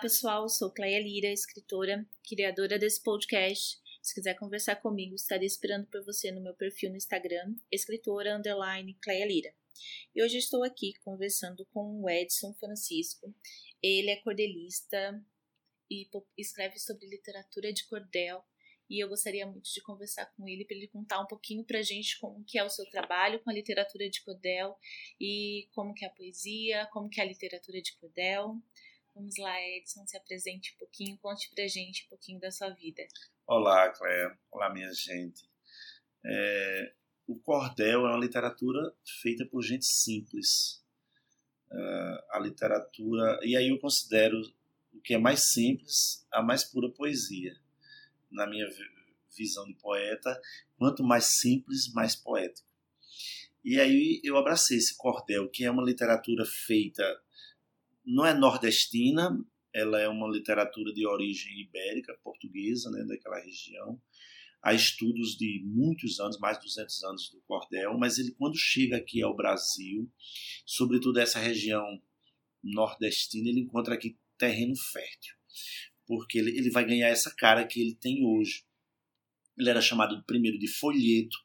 pessoal, sou Cleia Lira, escritora, criadora desse podcast. Se quiser conversar comigo, estarei esperando por você no meu perfil no Instagram, escritora underline Cleia Lira. E hoje estou aqui conversando com o Edson Francisco. Ele é cordelista e escreve sobre literatura de cordel. E eu gostaria muito de conversar com ele para ele contar um pouquinho para a gente como que é o seu trabalho com a literatura de cordel e como que é a poesia, como que é a literatura de cordel. Vamos lá, Edson, se apresente um pouquinho, conte pra gente um pouquinho da sua vida. Olá, Cléia. Olá, minha gente. É, o cordel é uma literatura feita por gente simples. Uh, a literatura. E aí eu considero o que é mais simples a mais pura poesia. Na minha visão de poeta, quanto mais simples, mais poético. E aí eu abracei esse cordel, que é uma literatura feita não é nordestina, ela é uma literatura de origem ibérica, portuguesa, né, daquela região. Há estudos de muitos anos, mais de 200 anos do cordel, mas ele quando chega aqui ao Brasil, sobretudo essa região nordestina, ele encontra aqui terreno fértil, porque ele, ele vai ganhar essa cara que ele tem hoje. Ele era chamado primeiro de folheto,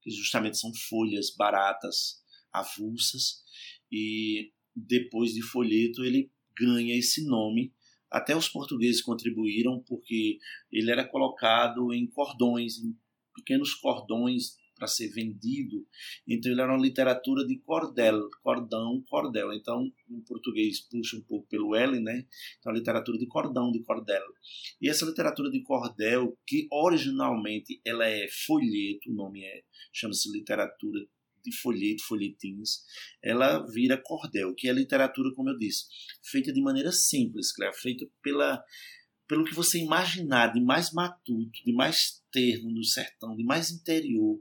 que justamente são folhas baratas, avulsas, e depois de folheto, ele ganha esse nome. Até os portugueses contribuíram porque ele era colocado em cordões, em pequenos cordões para ser vendido. Então ele era uma literatura de cordel, cordão, cordel. Então em português puxa um pouco pelo L, né? Então a literatura de cordão, de cordel. E essa literatura de cordel, que originalmente ela é folheto, o nome é chama-se literatura de folheto, folhetins, ela vira cordel, que é literatura, como eu disse, feita de maneira simples, claro, feita pela, pelo que você imaginar de mais matuto, de mais terno do sertão, de mais interior.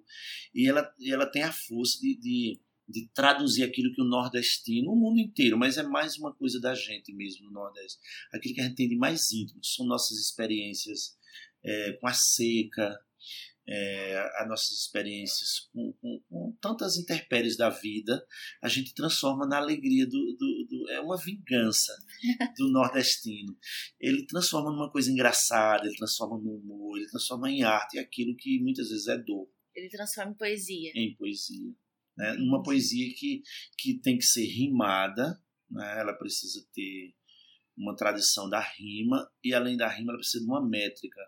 E ela, ela tem a força de, de, de traduzir aquilo que o nordestino, o mundo inteiro, mas é mais uma coisa da gente mesmo no Nordeste. Aquilo que a gente tem de mais íntimo, são nossas experiências é, com a seca, é, as nossas experiências com, com, com, tantas intempéries da vida, a gente transforma na alegria do, do, do, É uma vingança do nordestino. Ele transforma numa coisa engraçada, ele transforma no humor, ele transforma em arte aquilo que muitas vezes é dor. Ele transforma em poesia. Em poesia. Né? Uma poesia que, que tem que ser rimada, né? ela precisa ter uma tradição da rima, e além da rima, ela precisa de uma métrica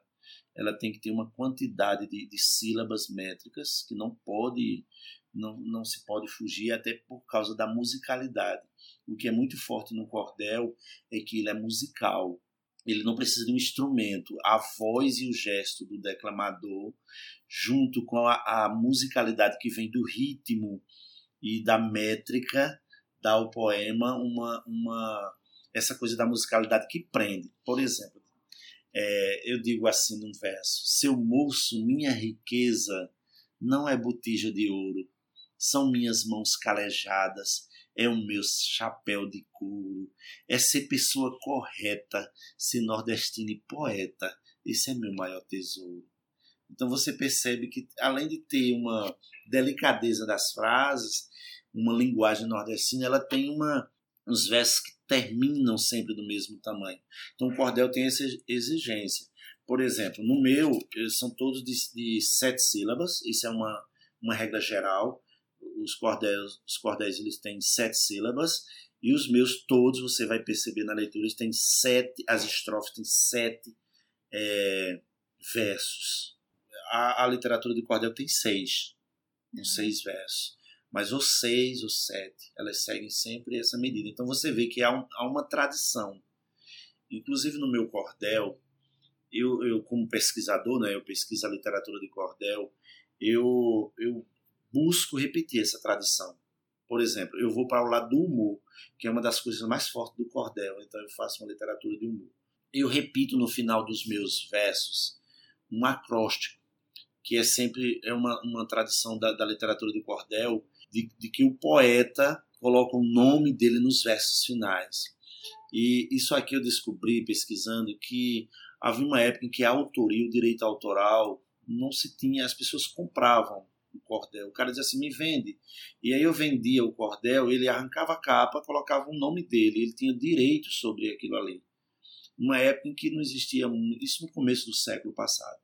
ela tem que ter uma quantidade de, de sílabas métricas que não pode não, não se pode fugir até por causa da musicalidade. O que é muito forte no cordel é que ele é musical. Ele não precisa de um instrumento. A voz e o gesto do declamador, junto com a, a musicalidade que vem do ritmo e da métrica, dá ao poema uma, uma essa coisa da musicalidade que prende. Por exemplo, é, eu digo assim num verso: Seu moço, minha riqueza não é botija de ouro, são minhas mãos calejadas, é o meu chapéu de couro, é ser pessoa correta, ser nordestino e poeta. Esse é meu maior tesouro. Então você percebe que, além de ter uma delicadeza das frases, uma linguagem nordestina, ela tem uma, uns versos que terminam sempre do mesmo tamanho. Então o cordel tem essa exigência. Por exemplo, no meu, eles são todos de, de sete sílabas, isso é uma, uma regra geral. Os cordéis, os cordéis eles têm sete sílabas, e os meus todos, você vai perceber na leitura, eles têm sete, as estrofes têm sete é, versos. A, a literatura de cordel tem seis, uhum. seis versos mas os seis, os sete, elas seguem sempre essa medida. Então você vê que há, um, há uma tradição. Inclusive no meu cordel, eu, eu como pesquisador, né, eu pesquiso a literatura de cordel, eu, eu busco repetir essa tradição. Por exemplo, eu vou para o lado do humor, que é uma das coisas mais fortes do cordel, então eu faço uma literatura de humor. Eu repito no final dos meus versos um acróstico, que é sempre é uma, uma tradição da, da literatura de cordel, de, de que o poeta coloca o nome dele nos versos finais. E isso aqui eu descobri pesquisando que havia uma época em que a autoria, o direito autoral, não se tinha, as pessoas compravam o cordel. O cara dizia assim: me vende. E aí eu vendia o cordel, ele arrancava a capa, colocava o nome dele, ele tinha direito sobre aquilo ali. Uma época em que não existia isso no começo do século passado.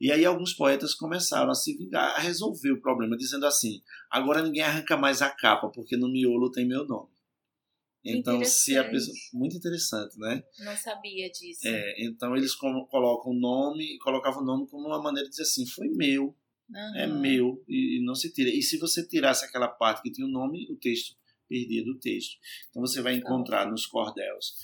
E aí alguns poetas começaram a se vingar, a resolver o problema, dizendo assim: agora ninguém arranca mais a capa, porque no miolo tem meu nome. Então, se a pessoa. Muito interessante, né? Não sabia disso. É, então eles colocam o nome, colocavam o nome como uma maneira de dizer assim: foi meu, uhum. é meu, e, não se tira. E se você tirasse aquela parte que tinha o nome, o texto perdia do texto. Então você vai encontrar nos cordéis,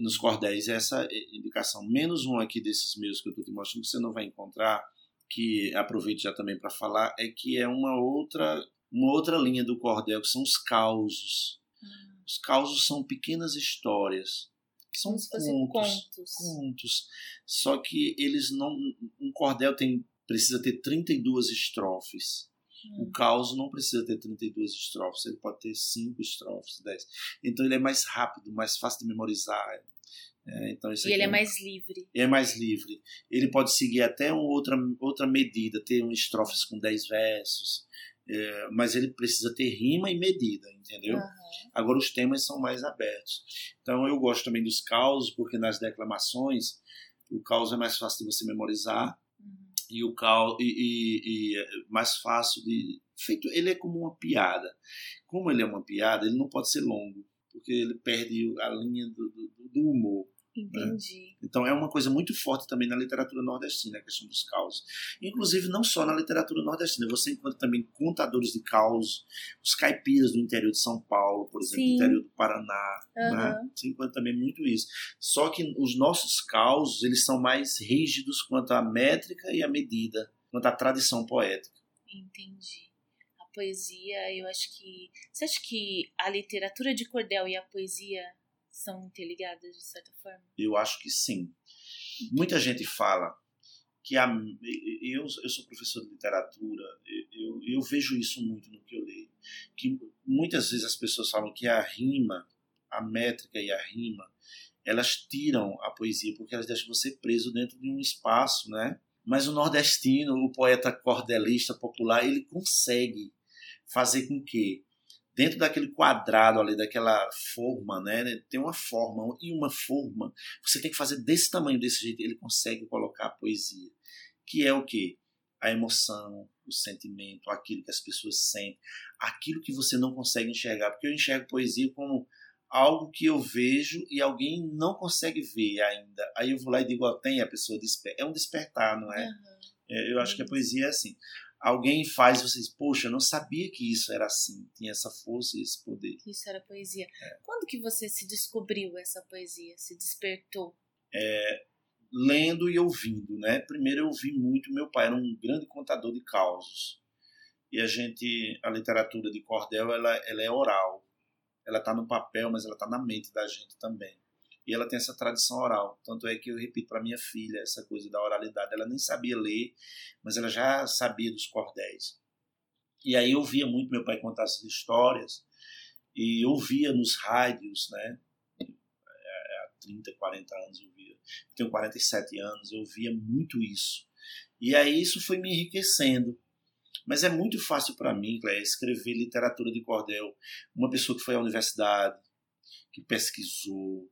nos cordéis essa indicação. Menos um aqui desses meus que eu estou te mostrando, que você não vai encontrar, que aproveito já também para falar, é que é uma outra, uma outra linha do cordel, que são os causos. Uhum os causos são pequenas histórias. São contos, contos. Contos. Só que eles não. Um cordel tem, precisa ter 32 estrofes. Hum. O caos não precisa ter 32 estrofes, ele pode ter 5 estrofes, 10. Então ele é mais rápido, mais fácil de memorizar. É, então e ele é, é mais livre. É mais livre. Ele pode seguir até uma outra, outra medida, ter um estrofes com 10 versos. É, mas ele precisa ter rima e medida, entendeu? Uhum. Agora os temas são mais abertos. Então eu gosto também dos causos, porque nas declamações o caos é mais fácil de você memorizar. E o caos e, e, e, é mais fácil de feito. Ele é como uma piada. Como ele é uma piada, ele não pode ser longo, porque ele perde a linha do, do, do humor. Né? Entendi. Né? Então é uma coisa muito forte também na literatura nordestina, a questão dos causos. Inclusive, não só na literatura nordestina, você encontra também contadores de causos, os caipiras do interior de São Paulo, por exemplo, Sim. do interior do Paraná. Uhum. Né? Você encontra também muito isso. Só que os nossos causos, eles são mais rígidos quanto à métrica e à medida, quanto à tradição poética. Entendi A poesia, eu acho que. Você acha que a literatura de cordel e a poesia são interligadas de certa forma? Eu acho que sim. Muita gente fala que a, eu, eu sou professor de literatura, eu, eu vejo isso muito no que eu leio, que muitas vezes as pessoas falam que a rima, a métrica e a rima, elas tiram a poesia porque elas deixam você preso dentro de um espaço, né? Mas o nordestino, o poeta cordelista popular, ele consegue fazer com que dentro daquele quadrado ali, daquela forma, né? Tem uma forma e uma forma. Você tem que fazer desse tamanho, desse jeito. Ele consegue colocar a poesia, que é o que a emoção, o sentimento, aquilo que as pessoas sentem, aquilo que você não consegue enxergar, porque eu enxergo poesia como algo que eu vejo e alguém não consegue ver ainda. Aí eu vou lá e digo, ó, tem a pessoa desperta. É um despertar, não é? Uhum. é eu acho que a poesia é assim alguém faz vocês, poxa, eu não sabia que isso era assim, tinha essa força e esse poder. Isso era poesia. É. Quando que você se descobriu essa poesia, se despertou? É, lendo e ouvindo, né? Primeiro eu ouvi muito, meu pai era um grande contador de causos. E a gente, a literatura de cordel, ela, ela é oral. Ela está no papel, mas ela está na mente da gente também. E ela tem essa tradição oral. Tanto é que eu repito para minha filha essa coisa da oralidade. Ela nem sabia ler, mas ela já sabia dos cordéis. E aí eu via muito meu pai contar essas histórias e eu via nos rádios, né? Há 30, 40 anos eu via. Eu tenho 47 anos, eu via muito isso. E aí isso foi me enriquecendo. Mas é muito fácil para mim, Cléia, escrever literatura de cordel. Uma pessoa que foi à universidade, que pesquisou,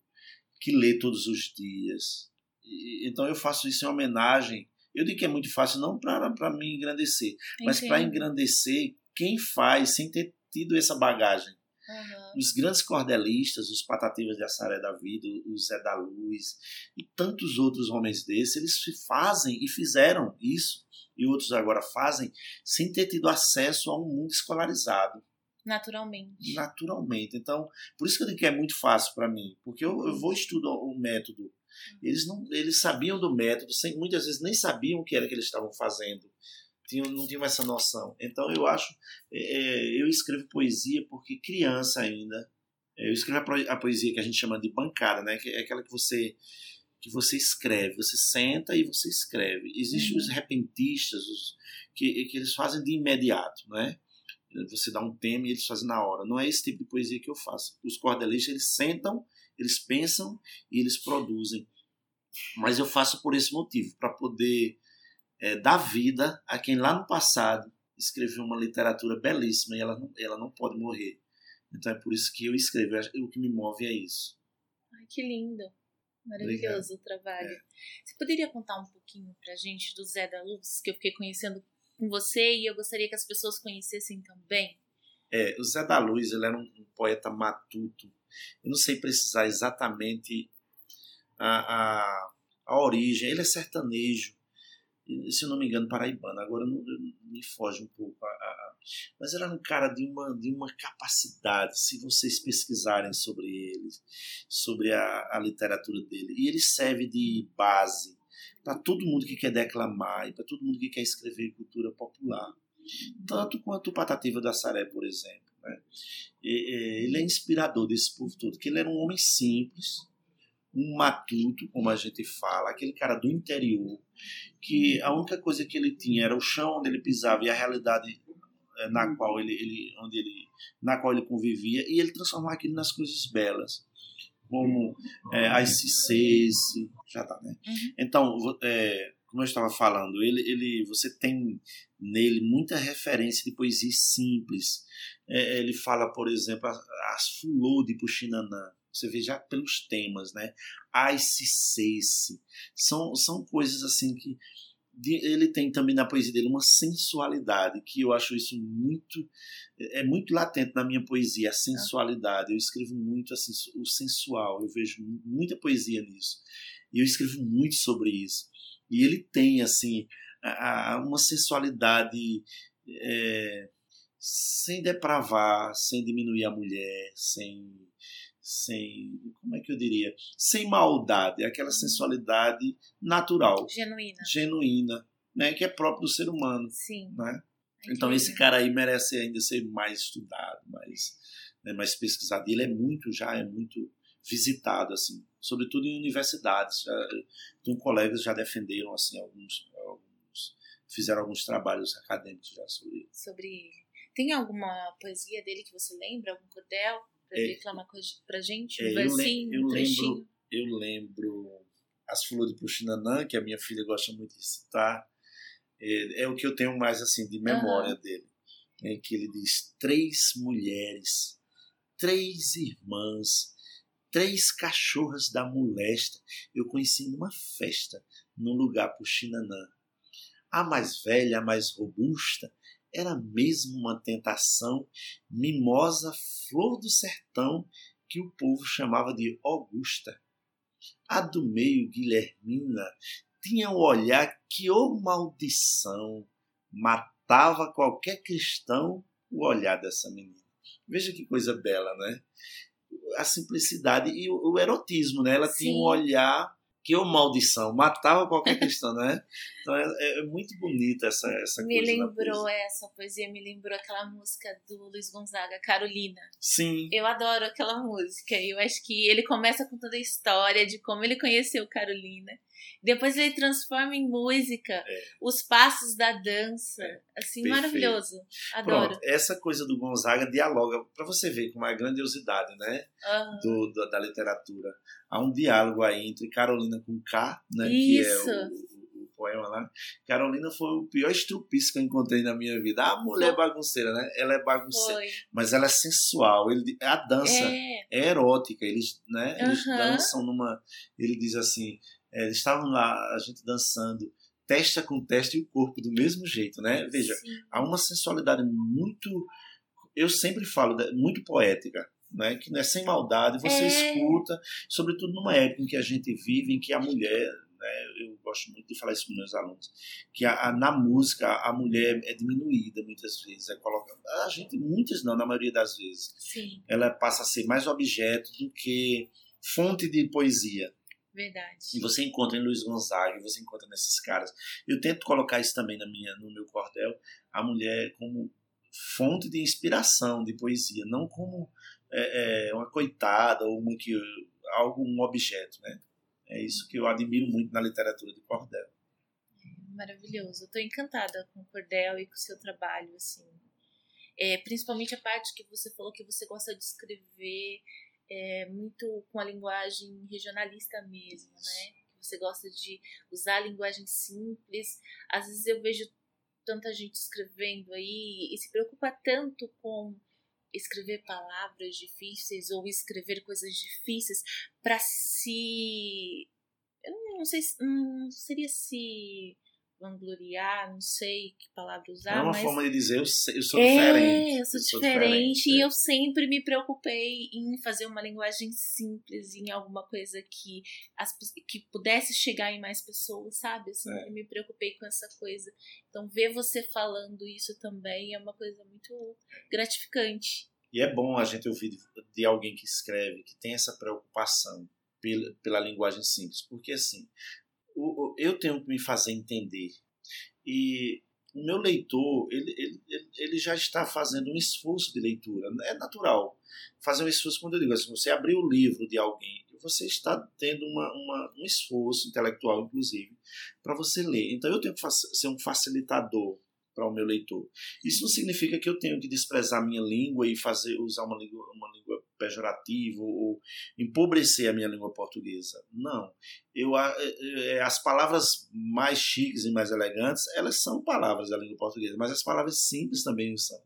que lê todos os dias. E, então eu faço isso em homenagem. Eu digo que é muito fácil, não para me engrandecer, mas para engrandecer quem faz sem ter tido essa bagagem. Uhum. Os grandes cordelistas, os Patativas de Assaré da Vida, o Zé da Luz e tantos outros homens desses, eles fazem e fizeram isso, e outros agora fazem, sem ter tido acesso a um mundo escolarizado. Naturalmente. Naturalmente. Então, por isso que eu digo que é muito fácil para mim, porque eu, eu vou estudar o método. Uhum. Eles não, eles sabiam do método, sem, muitas vezes nem sabiam o que era que eles estavam fazendo. Tinham, não tinham essa noção. Então, eu acho, é, é eu escrevo poesia porque criança ainda. É, eu escrevo a, a poesia que a gente chama de bancada, né? Que é aquela que você que você escreve, você senta e você escreve. Existem uhum. os repentistas, os, que, que eles fazem de imediato, né? Você dá um tema e eles fazem na hora. Não é esse tipo de poesia que eu faço. Os cordelistas, eles sentam, eles pensam e eles produzem. Mas eu faço por esse motivo, para poder é, dar vida a quem lá no passado escreveu uma literatura belíssima e ela não, ela não pode morrer. Então é por isso que eu escrevo. O que me move é isso. Ai, que lindo. Maravilhoso Obrigado. o trabalho. É. Você poderia contar um pouquinho pra gente do Zé da Luz, que eu fiquei conhecendo com você e eu gostaria que as pessoas conhecessem também? É, o Zé da Luz, ele era um, um poeta matuto. Eu não sei precisar exatamente a, a, a origem. Ele é sertanejo, se não me engano, paraibano. Agora não, me foge um pouco. A, a, mas era um cara de uma, de uma capacidade, se vocês pesquisarem sobre ele, sobre a, a literatura dele. E ele serve de base para todo mundo que quer declamar e para todo mundo que quer escrever cultura popular. Tanto quanto o Patativa da Saré, por exemplo. Né? Ele é inspirador desse povo todo, que ele era um homem simples, um matuto, como a gente fala, aquele cara do interior, que a única coisa que ele tinha era o chão onde ele pisava e a realidade eh, na qual ele, ele, onde ele, na qual ele convivia, e ele transformava aquilo nas coisas belas, como é, as cicês, já tá, né? Uhum. Então, é, como eu estava falando, ele, ele, você tem nele muita referência de poesia simples. É, ele fala, por exemplo, as, as fulô de Puxinanã, você vê já pelos temas, né? Ai, se. São, são coisas assim que ele tem também na poesia dele uma sensualidade que eu acho isso muito é muito latente na minha poesia a sensualidade. Eu escrevo muito assim o sensual. Eu vejo muita poesia nisso. E eu escrevo muito sobre isso. E ele tem assim a, uma sensualidade é, sem depravar sem diminuir a mulher sem sem, como é que eu diria, sem maldade, aquela uhum. sensualidade natural, genuína, genuína, né, que é próprio do ser humano, Sim. né? Então esse cara aí merece ainda ser mais estudado, mais, né, mais pesquisado. E ele é muito já é muito visitado assim, sobretudo em universidades. Já, tem colegas já defenderam assim alguns, alguns fizeram alguns trabalhos acadêmicos já sobre ele. Sobre ele. Tem alguma poesia dele que você lembra, algum cordel? Para é, reclamar pra gente? Um é, versinho, eu, um lembro, eu lembro As Flores de Puxinanã, que a minha filha gosta muito de citar. É, é o que eu tenho mais assim de memória uhum. dele. Em que ele diz: três mulheres, três irmãs, três cachorras da molesta eu conheci numa festa, num lugar Puxinanã. A mais velha, a mais robusta, era mesmo uma tentação, mimosa flor do sertão, que o povo chamava de Augusta. A do meio, Guilhermina, tinha um olhar que, ô oh, maldição, matava qualquer cristão o olhar dessa menina. Veja que coisa bela, né? A simplicidade e o, erotismo, né? Ela Sim. tinha um olhar que ou maldição, matava qualquer questão, né? Então é, é, muito bonita essa, essa me coisa. Me lembrou essa poesia, me lembrou aquela música do Luiz Gonzaga, Carolina. Sim. Eu adoro aquela música. Eu acho que ele começa com toda a história de como ele conheceu Carolina. Depois ele transforma em música é. os passos da dança. É. Assim, Perfeito. maravilhoso. Adoro. Pronto, essa coisa do Gonzaga dialoga, para você ver como é a grandiosidade né, uhum. do, do, da literatura. Há um diálogo aí entre Carolina com K, né, Isso. que é o, poema lá. Carolina foi o pior estrupício que eu encontrei na minha vida. A mulher bagunceira, né? Ela é bagunceira, foi. mas ela é sensual. Ele, a dança é, é erótica. Eles, né, eles uhum. dançam numa. Ele diz assim: eles estavam lá, a gente dançando, testa com testa e o corpo do mesmo jeito, né? Veja, Sim. há uma sensualidade muito, eu sempre falo, muito poética. Né, que não é sem maldade, você é. escuta, sobretudo numa época em que a gente vive, em que a mulher, né, eu gosto muito de falar isso com meus alunos, que a, a, na música a mulher é diminuída muitas vezes, é colocada, a gente, muitas não, na maioria das vezes, Sim. ela passa a ser mais objeto do que fonte de poesia. Verdade. E você encontra em Luiz Gonzaga, você encontra nesses caras. Eu tento colocar isso também na minha, no meu cordel, a mulher como fonte de inspiração, de poesia, não como é, é, uma coitada ou uma que, algo, um objeto, né? É isso que eu admiro muito na literatura de cordel. Maravilhoso. Eu estou encantada com o cordel e com o seu trabalho, assim. É, principalmente a parte que você falou que você gosta de escrever é, muito com a linguagem regionalista mesmo, né? Você gosta de usar a linguagem simples. Às vezes eu vejo tanta gente escrevendo aí e se preocupa tanto com escrever palavras difíceis ou escrever coisas difíceis para se. Eu não sei se. Não seria se vangloriar, não sei que palavra usar. É uma mas... forma de dizer eu, eu sou é, diferente. Eu sou, eu sou diferente, diferente, e é. eu sempre me preocupei em fazer uma linguagem simples, em alguma coisa que, as, que pudesse chegar em mais pessoas, sabe? Eu sempre é. me preocupei com essa coisa. Então, ver você falando isso também é uma coisa muito gratificante. E é bom a gente ouvir de, de alguém que escreve, que tem essa preocupação pela, pela linguagem simples, porque assim, eu tenho que me fazer entender. E o meu leitor, ele, ele, ele já está fazendo um esforço de leitura. É natural fazer um esforço quando eu digo assim, você abrir o livro de alguém, você está tendo uma, uma um esforço intelectual, inclusive, para você ler. Então eu tenho que ser um facilitador para o meu leitor. Isso não significa que eu tenho que desprezar minha língua e fazer usar uma língua, uma língua pejorativa ou empobrecer a minha língua portuguesa. Não. Eu, é, é, as palavras mais chiques e mais elegantes, elas são palavras da língua portuguesa, mas as palavras simples também são.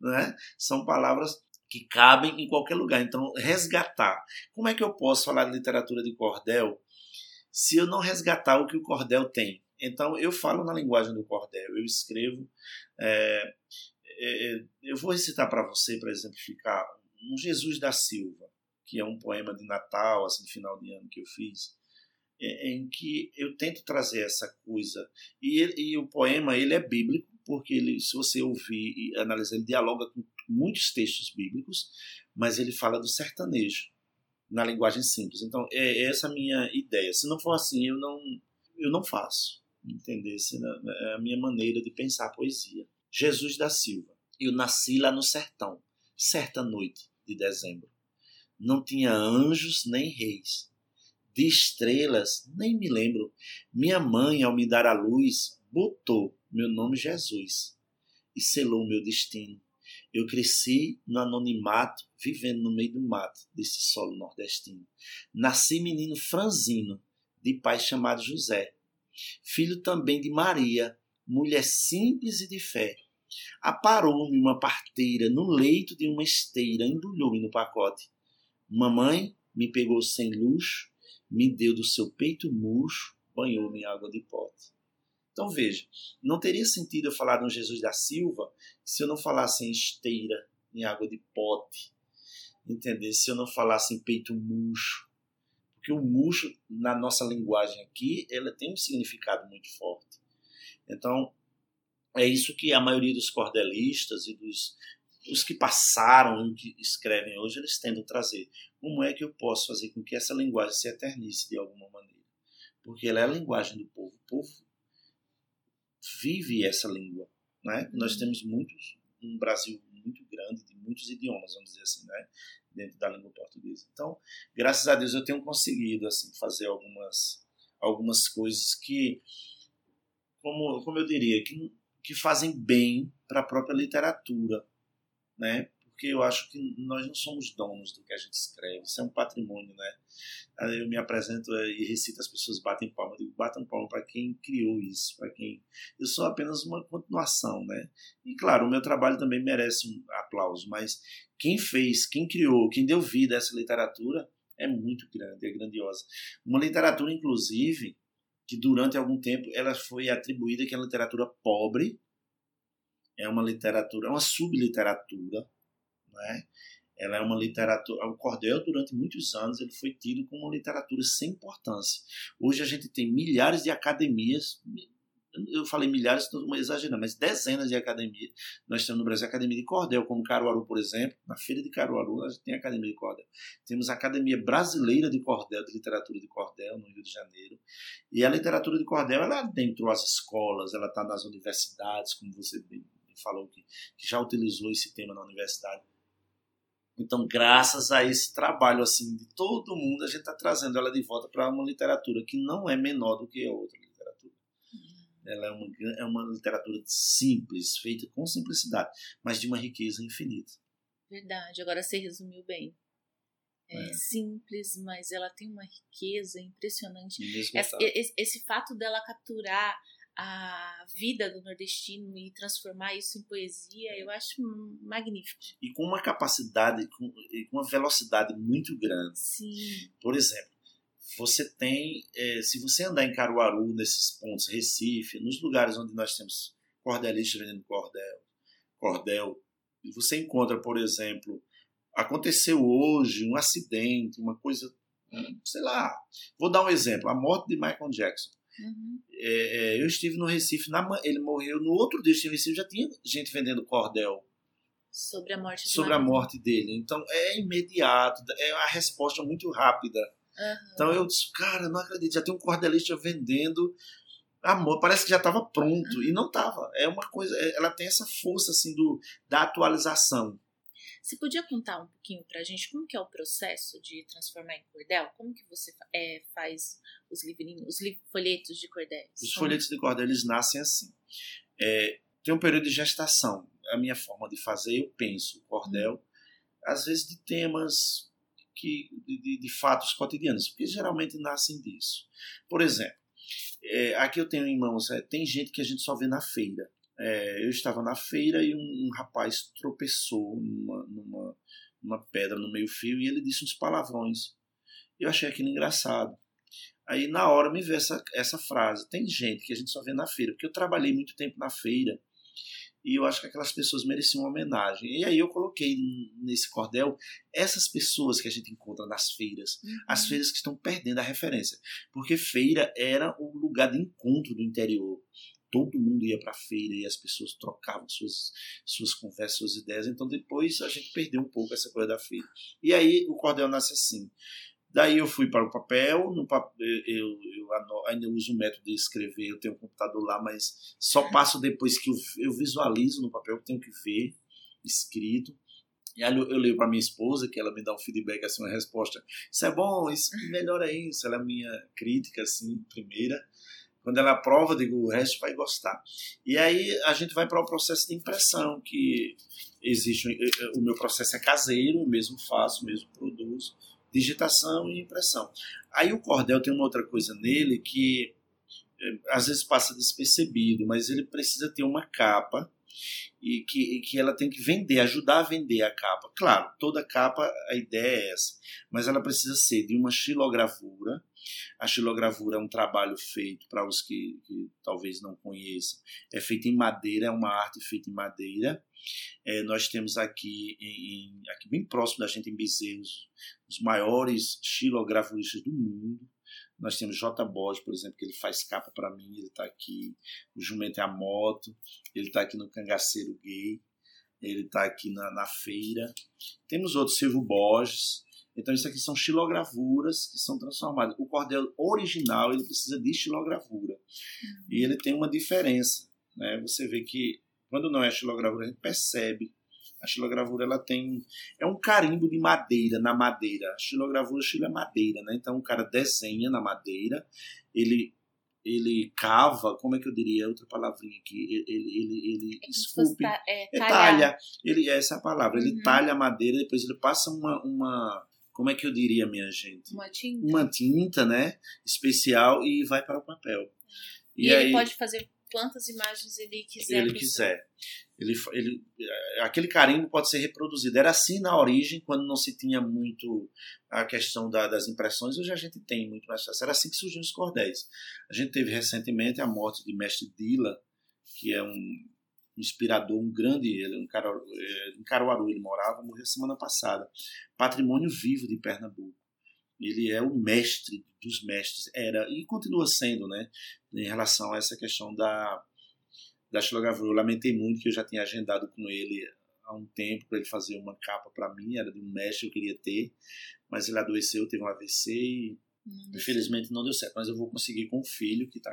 Né? São palavras que cabem em qualquer lugar. Então, resgatar. Como é que eu posso falar de literatura de cordel se eu não resgatar o que o cordel tem? Então, eu falo na linguagem do cordel, eu escrevo. É, é, eu vou recitar para você, para exemplificar, um Jesus da Silva, que é um poema de Natal, assim, final de ano que eu fiz, é, em que eu tento trazer essa coisa. E, e o poema ele é bíblico, porque ele, se você ouvir e analisar, ele dialoga com muitos textos bíblicos, mas ele fala do sertanejo na linguagem simples. Então, é essa a minha ideia. Se não for assim, eu não, eu não faço entender é a minha maneira de pensar a poesia. Jesus da Silva. Eu nasci lá no sertão, certa noite de dezembro. Não tinha anjos nem reis. De estrelas, nem me lembro. Minha mãe, ao me dar a luz, botou meu nome Jesus e selou meu destino. Eu cresci no anonimato, vivendo no meio do mato desse solo nordestino. Nasci menino franzino, de pai chamado José filho também de Maria, mulher simples e de fé. Aparou-me uma parteira no leito de uma esteira, embrulhou-me no pacote. Mamãe me pegou sem luxo, me deu do seu peito murcho, banhou-me em água de pote. Então veja, não teria sentido eu falar de um Jesus da Silva se eu não falasse em esteira, em água de pote. Entender? Se eu não falasse em peito murcho, porque o murcho, na nossa linguagem aqui, ela tem um significado muito forte. Então, é isso que a maioria dos cordelistas e dos os que passaram e que escrevem hoje, eles tentam trazer. Como é que eu posso fazer com que essa linguagem se eternize de alguma maneira? Porque ela é a linguagem do povo. O povo vive essa língua. Né? Nós temos muitos, um Brasil muito grande, de muitos idiomas, vamos dizer assim. Né? dentro da língua portuguesa. Então, graças a Deus eu tenho conseguido assim fazer algumas algumas coisas que como como eu diria, que que fazem bem para a própria literatura, né? porque eu acho que nós não somos donos do que a gente escreve, isso é um patrimônio, né? Eu me apresento e recito, as pessoas batem palma, eu digo, batam palma para quem criou isso, para quem... Eu sou apenas uma continuação, né? E claro, o meu trabalho também merece um aplauso, mas quem fez, quem criou, quem deu vida a essa literatura é muito grande, é grandiosa. Uma literatura, inclusive, que durante algum tempo ela foi atribuída que é uma literatura pobre, é uma literatura, é uma subliteratura, né? Ela é uma literatura. O cordel, durante muitos anos, ele foi tido como uma literatura sem importância. Hoje a gente tem milhares de academias. Eu falei milhares, estou exagerando, mas dezenas de academias. Nós temos no Brasil Academia de Cordel, como Caruaru, por exemplo. Na Feira de Caruaru, a gente tem Academia de Cordel. Temos a Academia Brasileira de Cordel, de Literatura de Cordel, no Rio de Janeiro. E a literatura de cordel, ela dentro das escolas, ela está nas universidades, como você falou, que, que já utilizou esse tema na universidade então, graças a esse trabalho assim de todo mundo, a gente está trazendo ela de volta para uma literatura que não é menor do que a outra. Ela é uma, é uma literatura simples, feita com simplicidade, mas de uma riqueza infinita. Verdade, agora você resumiu bem. É, é. simples, mas ela tem uma riqueza impressionante. Esse, esse, esse, fato dela capturar a vida do nordestino e transformar isso em poesia, eu acho magnífico. E com uma capacidade, com, com uma velocidade muito grande. Sim. Por exemplo, você tem, é, se você andar em Caruaru, nesses pontos, Recife, nos lugares onde nós temos cordelistas vendendo cordel, cordel, e você encontra, por exemplo, aconteceu hoje um acidente, uma coisa, sei lá, vou dar um exemplo, a morte de Michael Jackson. Uhum. É, é, eu estive no Recife, na, ele morreu no outro dia, estive no Recife, já tinha gente vendendo cordel sobre a morte sobre a morte dele. Então é imediato, é a resposta muito rápida. Uhum. Então eu disse, cara, não acredito, já tem um cordelista vendendo amor, parece que já estava pronto uhum. e não estava. É uma coisa, é, ela tem essa força assim do da atualização. Você podia contar um pouquinho para a gente como que é o processo de transformar em cordel? Como que você é, faz os livrinhos, os folhetos de cordéis? Os como? folhetos de cordel eles nascem assim. É, tem um período de gestação. A minha forma de fazer, eu penso o cordel, hum. às vezes de temas que de, de, fatos cotidianos, porque geralmente nascem disso. Por exemplo, é, aqui eu tenho em mãos, é, tem gente que a gente só vê na feira. É, eu estava na feira e um, um rapaz tropeçou numa, numa, numa, pedra no meio fio e ele disse uns palavrões. Eu achei aquilo engraçado. Aí na hora me veio essa, essa frase. Tem gente que a gente só vê na feira, porque eu trabalhei muito tempo na feira e eu acho que aquelas pessoas mereciam uma homenagem. E aí eu coloquei nesse cordel essas pessoas que a gente encontra nas feiras, uhum. as feiras que estão perdendo a referência, porque feira era o lugar de encontro do interior todo mundo ia para a feira e as pessoas trocavam suas, suas conversas, suas ideias. Então depois a gente perdeu um pouco essa coisa da feira. E aí o cordel nasce assim. Daí eu fui para o papel, no papel eu, eu, ainda uso o método de escrever, eu tenho um computador lá, mas só passo depois que eu, eu visualizo no papel, eu tenho que ver escrito. E aí eu, eu leio para minha esposa, que ela me dá um feedback, assim, uma resposta. Isso é bom, isso melhora isso. Ela é minha crítica, assim, primeira. Quando ela aprova, digo, o resto vai gostar. E aí a gente vai para o processo de impressão, que existe. Eh, eh, o meu processo é caseiro, mesmo faço, mesmo produzo. Digitação e impressão. Aí o cordel tem uma outra coisa nele que eh, às vezes passa despercebido, mas ele precisa ter uma capa e que, e que ela tem que vender, ajudar a vender a capa. Claro, toda capa, a ideia é essa, mas ela precisa ser de uma xilogravura. A xilogravura é um trabalho feito, para os que, que, talvez não conheçam, é feito em madeira, é uma arte feita em madeira. É, nós temos aqui, em, aqui bem próximo da gente, em Bezerra, os maiores xilogravuristas do mundo. Nós temos J. Borges, por exemplo, que ele faz capa para mim, ele está aqui. O Jumento é a Moto, ele está aqui no Cangaceiro Gay, ele está aqui na, na, feira. Temos outros, Silvio Borges. Então, isso aqui são xilogravuras que são transformadas. O cordel original ele precisa de xilogravura. E ele tem uma diferença. Né? Você vê que quando não é xilogravura, a gente percebe a xilogravura ela tem é um carimbo de madeira na madeira. A xilogravura xilo é madeira, né? Então o cara desenha na madeira, ele ele cava, como é que eu diria outra palavrinha aqui? Ele ele ele é esculpe, é, é, talha. Ele essa é a palavra. Ele uhum. talha a madeira, depois ele passa uma uma como é que eu diria, minha gente? Uma tinta. Uma tinta, né? Especial e vai para o papel. E, e aí, ele pode fazer quantas imagens ele quiser. Ele quiser. Ele, ele, aquele carimbo pode ser reproduzido. Era assim na origem, quando não se tinha muito a questão da, das impressões. Hoje a gente tem muito mais fácil. Era assim que surgiram os cordéis. A gente teve recentemente a morte de Mestre Dila, que é um inspirador, um grande, ele, um cara, é, em Caruaru ele morava, morreu semana passada. Patrimônio vivo de Pernambuco ele é o mestre dos mestres, era e continua sendo, né, em relação a essa questão da da xilogravura. Eu lamentei muito que eu já tinha agendado com ele há um tempo para ele fazer uma capa para mim, era de um mestre que eu queria ter, mas ele adoeceu, teve um AVC e não infelizmente não deu certo, mas eu vou conseguir com o filho que está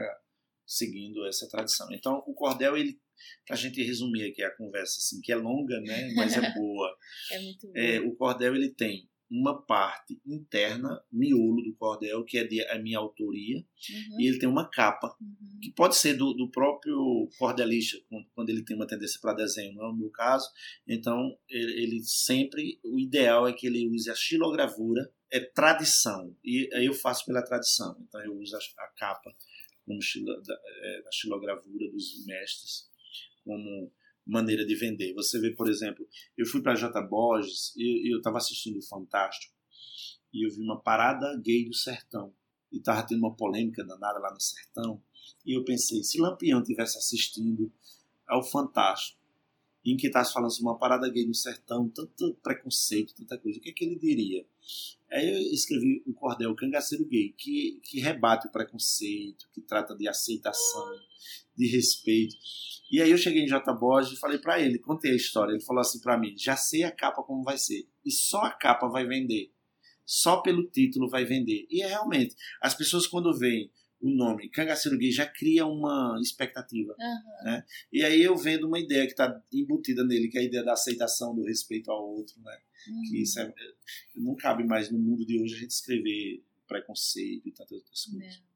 seguindo essa tradição. Então, o cordel ele para a gente resumir aqui a conversa, assim, que é longa, né, mas é boa. é muito boa. É, o cordel ele tem uma parte interna, miolo do cordel, que é de a minha autoria, uhum. e ele tem uma capa, uhum. que pode ser do, do próprio cordelista, quando ele tem uma tendência para desenho, não é o meu caso. Então, ele, ele, sempre, o ideal é que ele use a xilogravura, é tradição, e aí eu faço pela tradição. Então, eu uso a, a capa como é, a xilogravura dos mestres, como maneira de vender. Você vê, por exemplo, eu fui para J. Borges e eu estava assistindo o Fantástico e eu vi uma parada gay do sertão. E estava tendo uma polêmica danada lá no sertão. E eu pensei, se Lampião tivesse assistindo ao Fantástico, em que estava falando sobre uma parada gay no sertão, tanto preconceito, tanta coisa, o que, é que ele diria? Aí eu escrevi um cordel Cangaceiro Gay, que, que rebate o preconceito, que trata de aceitação, de respeito. E aí eu cheguei em J. Borges e falei para ele, contei a história. Ele falou assim para mim: já sei a capa como vai ser. E só a capa vai vender. Só pelo título vai vender. E é realmente, as pessoas quando veem o nome Cangaceiro Gay já cria uma expectativa. Uhum. Né? E aí eu vendo uma ideia que está embutida nele, que é a ideia da aceitação, do respeito ao outro. Né? Uhum. Que isso é, não cabe mais no mundo de hoje a gente escrever preconceito e tantas outras coisas. Não.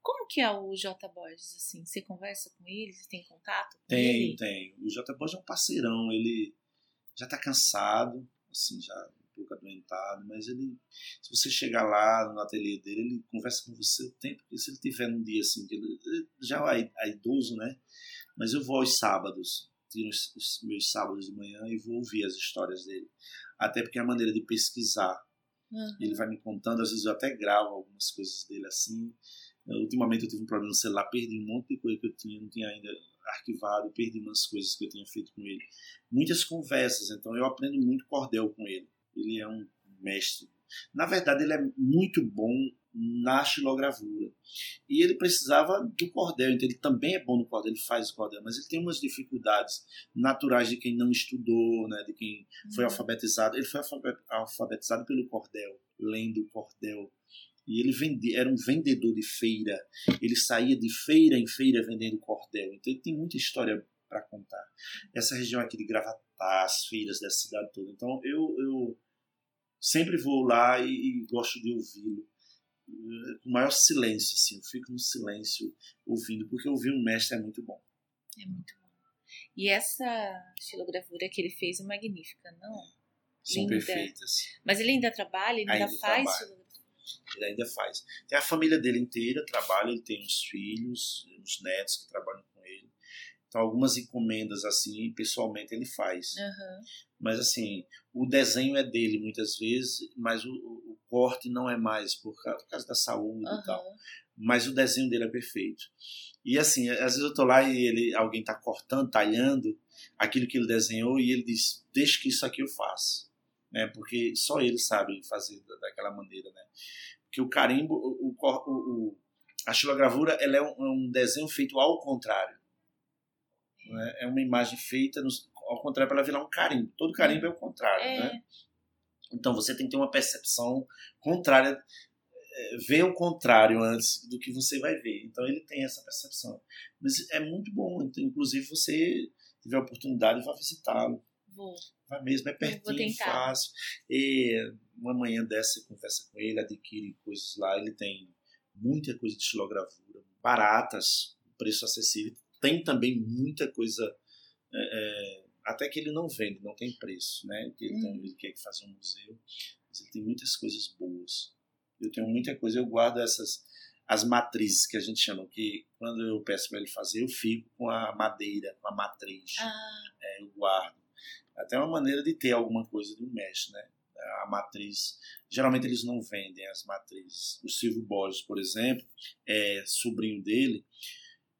Como que é o J. Borges, assim? Você conversa com ele? Você tem contato com tem, ele? Tem, tem. O J. Borges é um parceirão. Ele já está cansado, assim, já pouco adoentado, mas ele, se você chegar lá no ateliê dele, ele conversa com você o tempo, porque se ele tiver num dia assim, ele, ele já é, idoso, né? Mas eu vou aos sábados, tiro os, os, meus sábados de manhã e vou ouvir as histórias dele. Até porque é a maneira de pesquisar. Uhum. Ele vai me contando, às vezes eu até gravo algumas coisas dele assim. Ultimamente eu tive um problema no celular, perdi um monte de coisa que eu tinha, não tinha ainda arquivado, perdi umas coisas que eu tinha feito com ele. Muitas conversas, então eu aprendo muito cordel com ele ele é um mestre. Na verdade, ele é muito bom na xilogravura. E ele precisava do cordel, então ele também é bom no cordel, ele faz o cordel, mas ele tem umas dificuldades naturais de quem não estudou, né, de quem foi uhum. alfabetizado. Ele foi alfabetizado pelo cordel, lendo o cordel. E ele vendia, era um vendedor de feira. Ele saía de feira em feira vendendo cordel. Então ele tem muita história para contar. Essa região aqui de Gravatá, as feiras dessa cidade toda. Então eu, eu sempre vou lá e, e gosto de ouvi-lo eh, com maior silêncio, assim, eu fico no silêncio ouvindo, porque ouvir um mestre é muito bom. É muito bom. E essa estilogravura que ele fez é magnífica, não? São linda. perfeitas. Mas ele ainda trabalha, ele ainda, ainda faz trabalha. Ele ainda faz. Tem a família dele inteira, trabalha, ele tem uns filhos, uns netos que trabalham com ele. Então, algumas encomendas, assim, pessoalmente ele faz. Uhum. Mas assim, o desenho é dele muitas vezes, mas o, o corte não é mais por causa, por causa da saúde uhum. e tal. Mas o desenho dele é perfeito. E assim, às vezes eu tô lá e ele, alguém tá cortando, talhando aquilo que ele desenhou e ele diz: "Deixa que isso aqui eu faço", né? Porque só ele sabe fazer daquela maneira, né? Porque o carimbo, o, o, o a xilogravura, ela é um, é um desenho feito ao contrário. Né? É uma imagem feita nos, ao contrário, para ela virar um carimbo. Todo carimbo é o contrário, é. né? Então você tem que ter uma percepção contrária, é, ver o contrário antes do que você vai ver. Então ele tem essa percepção. Mas é muito bom. Então, inclusive, você tiver a oportunidade, vá visitá-lo. Vou. Vai mesmo, é pertinho, fácil. E uma manhã dessa você conversa com ele, adquire coisas lá. Ele tem muita coisa de estilogravura, baratas, preço acessível. Tem também muita coisa é, é até que ele não vende, não tem preço, né? Ele, tem, ele quer fazer um museu, mas ele tem muitas coisas boas. Eu tenho muita coisa, eu guardo essas as matrizes que a gente chama, que quando eu peço para ele fazer, eu fico com a madeira, com a matriz. Ah. É, eu guardo. Até uma maneira de ter alguma coisa do mestre, né? A matriz. Geralmente eles não vendem as matrizes. O Silvio Borges, por exemplo, é sobrinho dele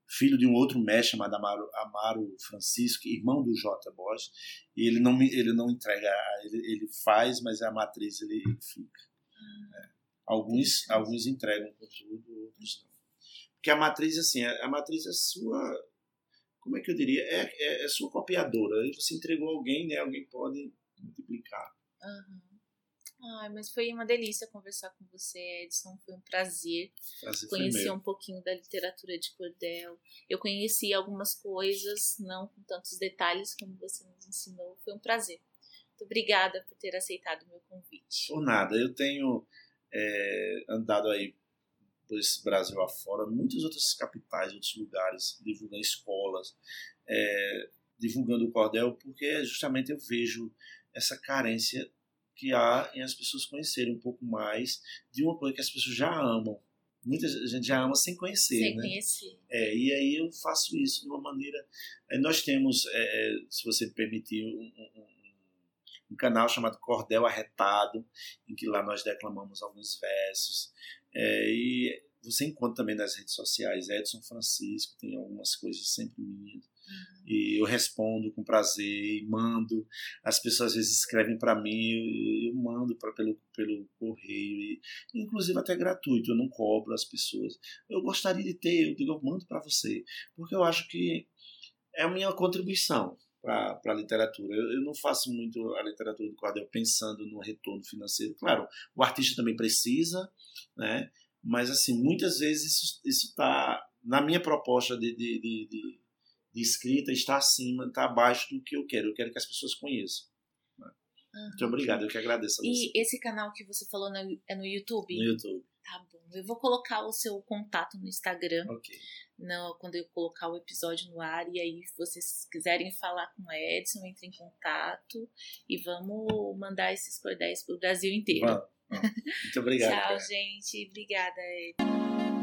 filho de um outro mestre chamado Amaro, Amaro Francisco, irmão do J. Bosch, e ele não, ele não entrega, ele, ele faz, mas a matriz ele, ele fica. Né? Alguns, alguns entregam com tudo, outros não. Porque a matriz, assim, a, a matriz é sua, como é que eu diria, é, é, é sua copiadora. Você entregou alguém, né, alguém pode multiplicar. Uhum. Ai, mas foi uma delícia conversar com você, Edson. Foi um prazer, prazer conhecer um pouquinho da literatura de cordel. Eu conheci algumas coisas, não com tantos detalhes como você nos ensinou. Foi um prazer. Muito obrigada por ter aceitado o meu convite. Por nada. Eu tenho é, andado aí por esse Brasil afora, muitas outras capitais, outros lugares, divulgando escolas, é, divulgando o cordel, porque justamente eu vejo essa carência que há em as pessoas conhecerem um pouco mais de uma coisa que as pessoas já amam. muita gente já ama sem conhecer, sem né? conhecer. É, e aí eu faço isso de uma maneira. É, nós temos, é, se você permitir, um, um, um, canal chamado Cordel Arretado, em que lá nós declamamos alguns versos. É, e você encontra também nas redes sociais Edson Francisco, tem algumas coisas sempre minhas. Uhum. E eu respondo com prazer e mando. As pessoas às vezes escrevem para mim, eu mando pra, pelo, pelo correio, e, inclusive até gratuito, eu não cobro as pessoas. Eu gostaria de ter, eu digo, eu mando para você, porque eu acho que é a minha contribuição para a literatura. Eu, eu, não faço muito a literatura do quadro pensando no retorno financeiro. Claro, o artista também precisa, né? mas assim muitas vezes isso está na minha proposta de, de, de, de de escrita está acima, está abaixo do que eu quero. Eu quero que as pessoas conheçam. Uhum. Muito obrigado, eu que agradeço a você. E esse canal que você falou no, é no YouTube? No YouTube. Tá bom. Eu vou colocar o seu contato no Instagram. Ok. No, quando eu colocar o episódio no ar. E aí, se vocês quiserem falar com o Edson, entre em contato. E vamos mandar esses cordéis pro Brasil inteiro. Muito obrigado. Tchau, cara. gente. Obrigada, Edson.